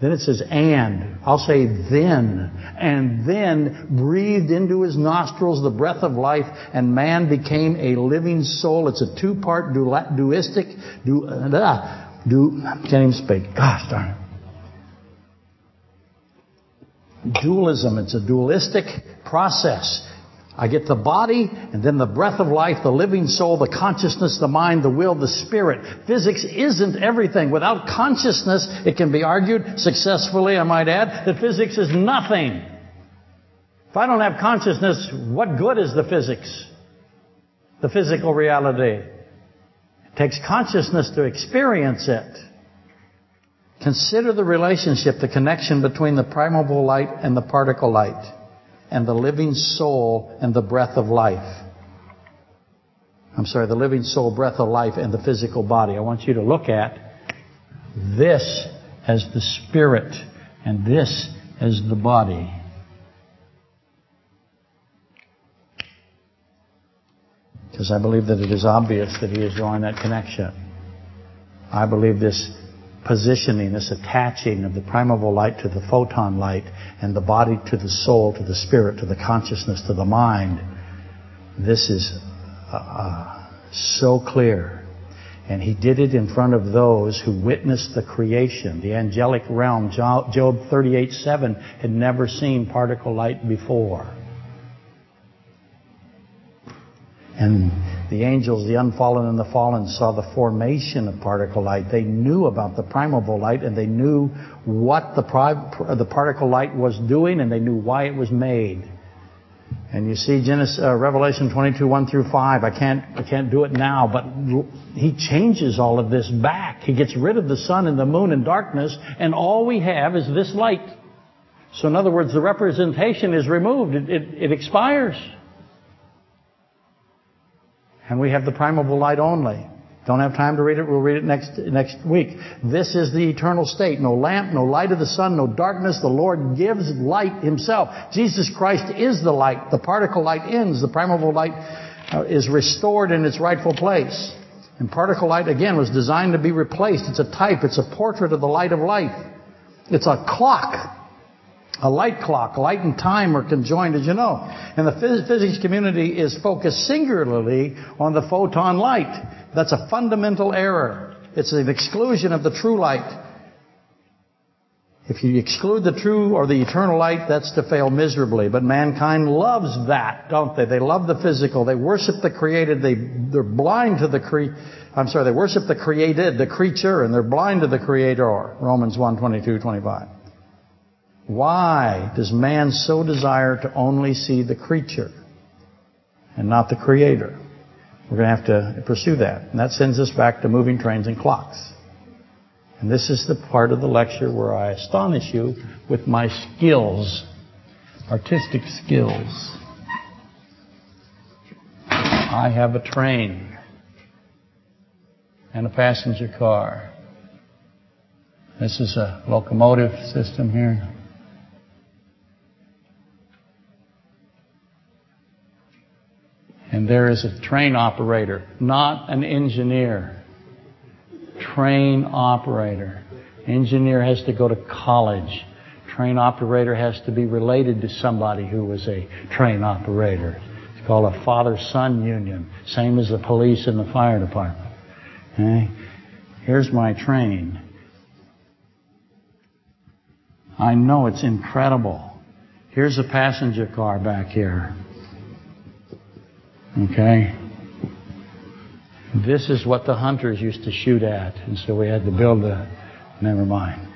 then it says, and. I'll say then. And then breathed into his nostrils the breath of life, and man became a living soul. It's a two-part dualistic, du, uh, du, can't even speak. Gosh darn it. Dualism. It's a dualistic process. I get the body and then the breath of life, the living soul, the consciousness, the mind, the will, the spirit. Physics isn't everything. Without consciousness, it can be argued successfully, I might add, that physics is nothing. If I don't have consciousness, what good is the physics? The physical reality. It takes consciousness to experience it. Consider the relationship, the connection between the primeval light and the particle light. And the living soul and the breath of life. I'm sorry, the living soul, breath of life, and the physical body. I want you to look at this as the spirit and this as the body. Because I believe that it is obvious that he is drawing that connection. I believe this positioning, this attaching of the primeval light to the photon light and the body to the soul, to the spirit, to the consciousness, to the mind. This is uh, uh so clear. And he did it in front of those who witnessed the creation, the angelic realm. Job 38:7 had never seen particle light before. And the angels, the unfallen and the fallen, saw the formation of particle light. They knew about the primeval light and they knew what the, the particle light was doing and they knew why it was made. And you see Genesis, uh, Revelation 22, 1 through 5. I can't, I can't do it now, but he changes all of this back. He gets rid of the sun and the moon and darkness, and all we have is this light. So in other words, the representation is removed. It, it, it expires. And we have the primeval light only. Don't have time to read it. We'll read it next, next week. This is the eternal state. No lamp, no light of the sun, no darkness. The Lord gives light himself. Jesus Christ is the light. The particle light ends. The primeval light uh, is restored in its rightful place. And particle light, again, was designed to be replaced. It's a type. It's a portrait of the light of life. It's a clock a light clock. Light and time are conjoined, as you know. And the physics community is focused singularly on the photon light. That's a fundamental error. It's an exclusion of the true light. If you exclude the true or the eternal light, that's to fail miserably. But mankind loves that, don't they? They love the physical. They worship the created. They, they're blind to the cre- I'm sorry, they worship the created, the creature, and they're blind to the creator. Romans 1, 22, 25. Why does man so desire to only see the creature and not the creator? We're going to have to pursue that. And that sends us back to moving trains and clocks. And this is the part of the lecture where I astonish you with my skills, artistic skills. I have a train and a passenger car. This is a locomotive system here. And there is a train operator, not an engineer. Train operator. Engineer has to go to college. Train operator has to be related to somebody who was a train operator. It's called a father-son union, same as the police and the fire department. Okay? Here's my train. I know it's incredible. Here's a passenger car back here. Okay? This is what the hunters used to shoot at, and so we had to build a. Never mind.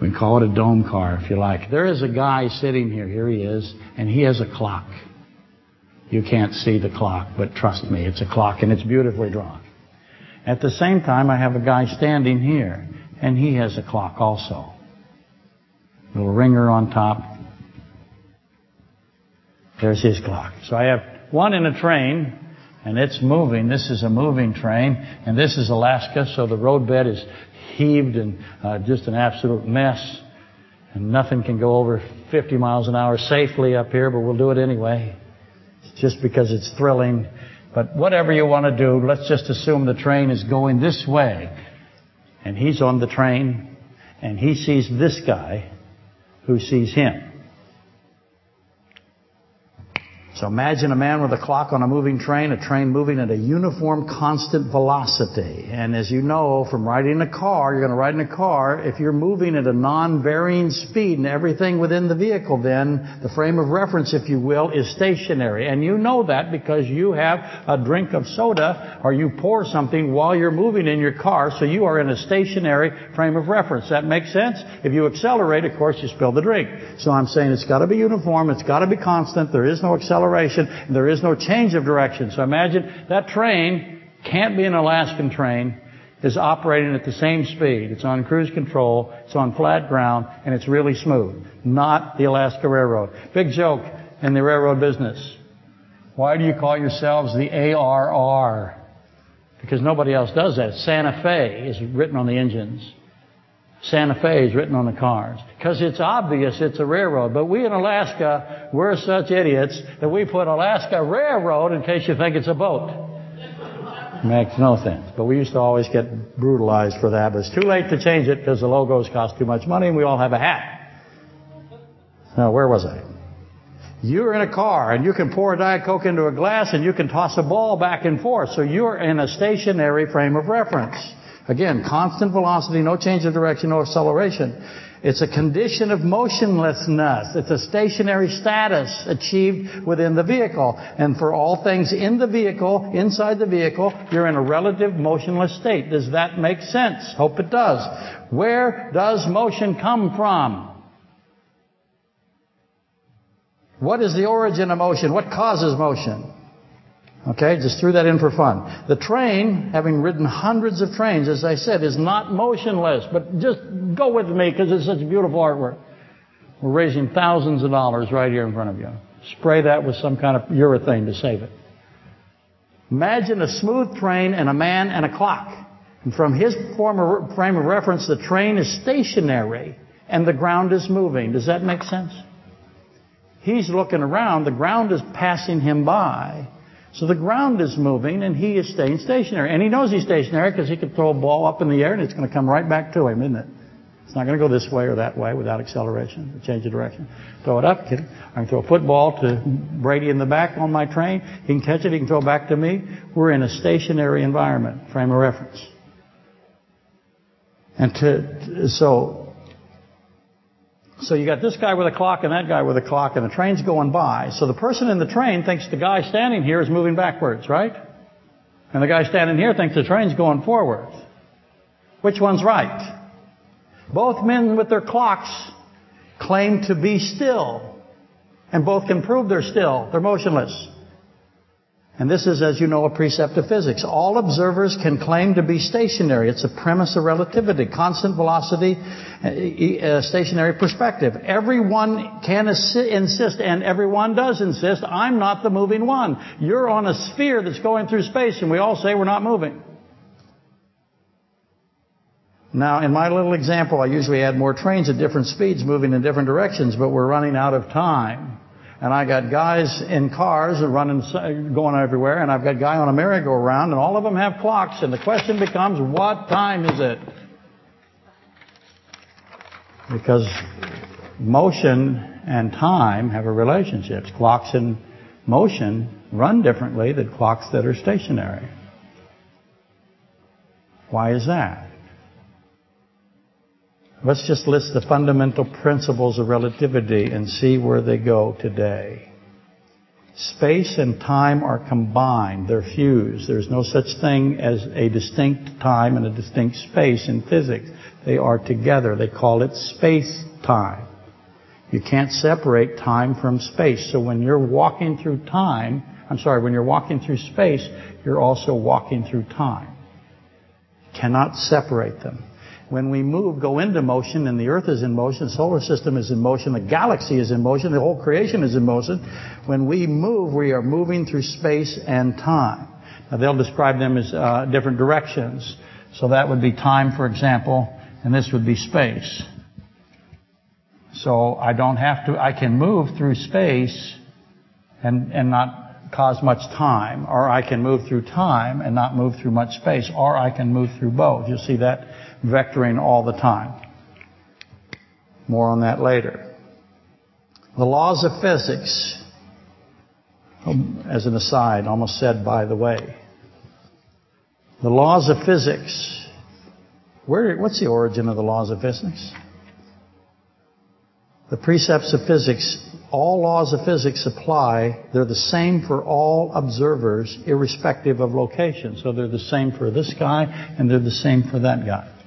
We call it a dome car, if you like. There is a guy sitting here. Here he is, and he has a clock. You can't see the clock, but trust me, it's a clock, and it's beautifully drawn. At the same time, I have a guy standing here, and he has a clock also. Little ringer on top, there's his clock. So I have one in a train, and it's moving. This is a moving train, and this is Alaska, so the roadbed is heaved and uh, just an absolute mess. And nothing can go over 50 miles an hour safely up here, but we'll do it anyway. Just because it's thrilling. But whatever you want to do, let's just assume the train is going this way. And he's on the train, and he sees this guy who sees him. So imagine a man with a clock on a moving train, a train moving at a uniform constant velocity. And as you know from riding a car, you're going to ride in a car, if you're moving at a non-varying speed and everything within the vehicle then, the frame of reference, if you will, is stationary. And you know that because you have a drink of soda or you pour something while you're moving in your car, so you are in a stationary frame of reference. That makes sense? If you accelerate, of course, you spill the drink. So I'm saying it's got to be uniform, it's got to be constant, there is no acceleration acceleration. There is no change of direction. So imagine that train can't be an Alaskan train. is operating at the same speed. It's on cruise control, it's on flat ground, and it's really smooth. Not the Alaska Railroad. Big joke in the railroad business. Why do you call yourselves the ARR? Because nobody else does that. Santa Fe is written on the engines. Santa Fe is written on the cars. Because it's obvious it's a railroad. But we in Alaska, we're such idiots that we put Alaska Railroad in case you think it's a boat. Makes no sense. But we used to always get brutalized for that. But it's too late to change it because the logos cost too much money and we all have a hat. Now, where was I? You're in a car and you can pour a Diet Coke into a glass and you can toss a ball back and forth. So you're in a stationary frame of reference. Again, constant velocity, no change of direction, no acceleration. It's a condition of motionlessness. It's a stationary status achieved within the vehicle. And for all things in the vehicle, inside the vehicle, you're in a relative motionless state. Does that make sense? Hope it does. Where does motion come from? What is the origin of motion? What causes motion? Okay, just threw that in for fun. The train, having ridden hundreds of trains, as I said, is not motionless. But just go with me because it's such beautiful artwork. We're raising thousands of dollars right here in front of you. Spray that with some kind of urethane to save it. Imagine a smooth train and a man and a clock. And from his former frame of reference, the train is stationary and the ground is moving. Does that make sense? He's looking around, the ground is passing him by. So the ground is moving and he is staying stationary. And he knows he's stationary because he can throw a ball up in the air and it's going to come right back to him, isn't it? It's not going to go this way or that way without acceleration change of direction. Throw it up, kid. I can throw a football to Brady in the back on my train. He can catch it, he can throw it back to me. We're in a stationary environment, frame of reference. And to, so so you got this guy with a clock and that guy with a clock and the train's going by. So the person in the train thinks the guy standing here is moving backwards, right? And the guy standing here thinks the train's going forward. Which one's right? Both men with their clocks claim to be still. And both can prove they're still. They're motionless. And this is, as you know, a precept of physics. All observers can claim to be stationary. It's a premise of relativity, constant velocity, uh, stationary perspective. Everyone can insist, and everyone does insist, I'm not the moving one. You're on a sphere that's going through space, and we all say we're not moving. Now, in my little example, I usually add more trains at different speeds moving in different directions, but we're running out of time. And I got guys in cars running, uh, going everywhere, and I've got guy on a merry-go-round, and all of them have clocks. And the question becomes, what time is it? Because motion and time have a relationship. Clocks in motion run differently than clocks that are stationary. Why is that? Let's just list the fundamental principles of relativity and see where they go today. Space and time are combined. They're fused. There's no such thing as a distinct time and a distinct space in physics. They are together. They call it space-time. You can't separate time from space. So when you're walking through time, I'm sorry, when you're walking through space, you're also walking through time. You cannot separate them. When we move, go into motion, and the earth is in motion, solar system is in motion, the galaxy is in motion, the whole creation is in motion. When we move, we are moving through space and time. Now, they'll describe them as uh, different directions. So that would be time, for example, and this would be space. So I don't have to, I can move through space and, and not cause much time, or I can move through time and not move through much space, or I can move through both. You'll see that vectoring all the time. More on that later. The laws of physics, um, as an aside, almost said by the way. The laws of physics. Where, what's the origin of the laws of physics? The precepts of physics, all laws of physics apply. They're the same for all observers, irrespective of location. So they're the same for this guy, and they're the same for that guy.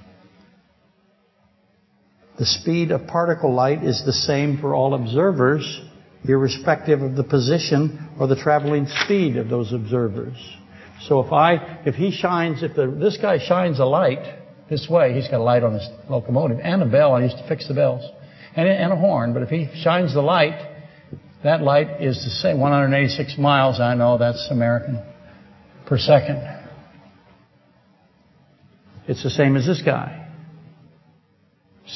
The speed of particle light is the same for all observers, irrespective of the position or the traveling speed of those observers. So if I, if he shines, if the, this guy shines a light this way, he's got a light on his locomotive and a bell. I used to fix the bells and, and a horn. But if he shines the light, that light is the same, 186 miles. I know that's American per second. It's the same as this guy.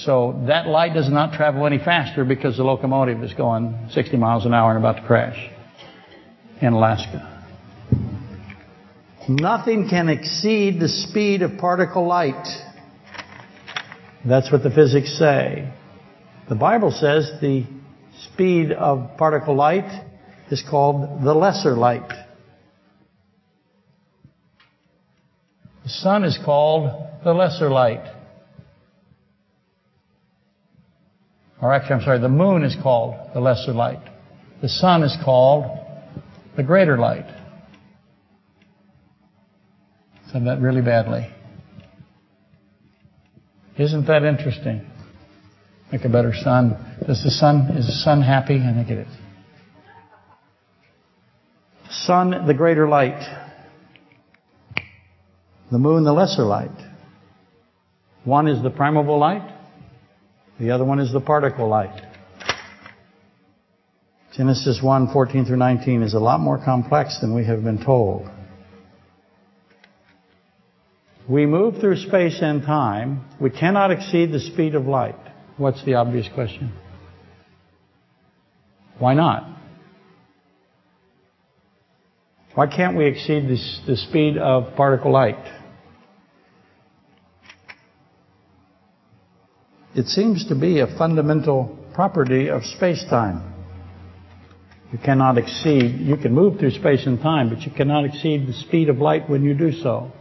So that light does not travel any faster because the locomotive is going 60 miles an hour and about to crash in Alaska. Nothing can exceed the speed of particle light. That's what the physics say. The Bible says the speed of particle light is called the lesser light. The sun is called the lesser light. Or actually, I'm sorry, the moon is called the lesser light. The sun is called the greater light. Said that really badly. Isn't that interesting? Make a better sun. Does the sun, is the sun happy? I think it is. Sun, the greater light. The moon, the lesser light. One is the primeval light. The other one is the particle light. Genesis 1, 14 through 19 is a lot more complex than we have been told. We move through space and time. We cannot exceed the speed of light. What's the obvious question? Why not? Why can't we exceed the, the speed of particle light? It seems to be a fundamental property of space-time. You cannot exceed, you can move through space and time, but you cannot exceed the speed of light when you do so.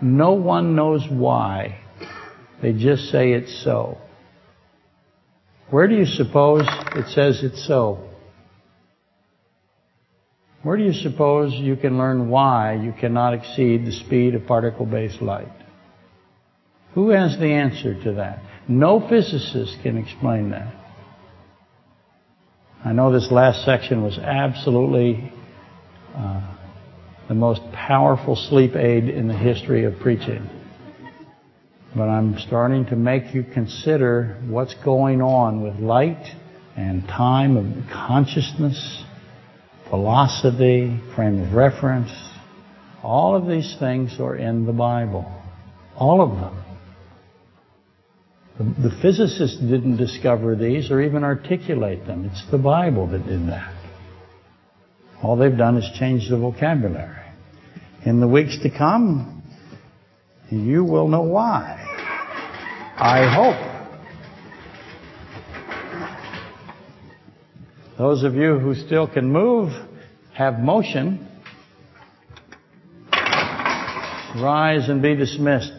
No one knows why. They just say it's so. Where do you suppose it says it's so? Where do you suppose you can learn why you cannot exceed the speed of particle-based light? Who has the answer to that? No physicist can explain that. I know this last section was absolutely uh, the most powerful sleep aid in the history of preaching. But I'm starting to make you consider what's going on with light and time of consciousness, velocity, frame of reference. All of these things are in the Bible. All of them. The, the physicists didn't discover these or even articulate them. It's the Bible that did that. All they've done is change the vocabulary. In the weeks to come, you will know why. I hope. Those of you who still can move, have motion, rise and be dismissed.